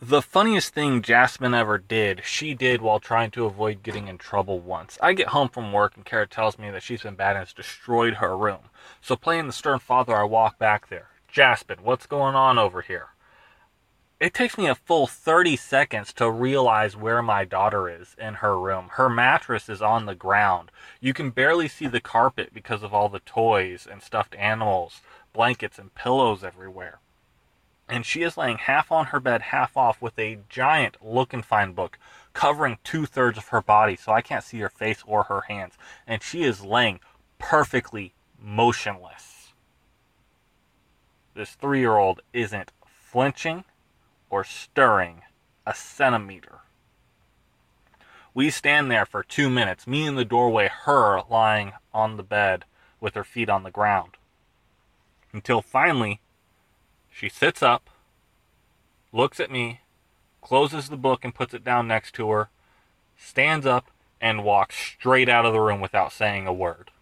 The funniest thing Jaspyn ever did, she did while trying to avoid getting in trouble once. I get home from work and Kara tells me that she's been bad and has destroyed her room. So playing the stern father, I walk back there. Jaspyn, what's going on over here? It takes me a full 30 seconds to realize where my daughter is in her room. Her mattress is on the ground. You can barely see the carpet because of all the toys and stuffed animals, blankets, and pillows everywhere and she is laying half on her bed, half off, with a giant look and find book covering two thirds of her body, so I can't see her face or her hands. And she is laying perfectly motionless. This three year old isn't flinching or stirring a centimeter. We stand there for two minutes, me in the doorway, her lying on the bed with her feet on the ground. Until finally, she sits up, looks at me, closes the book and puts it down next to her, stands up, and walks straight out of the room without saying a word.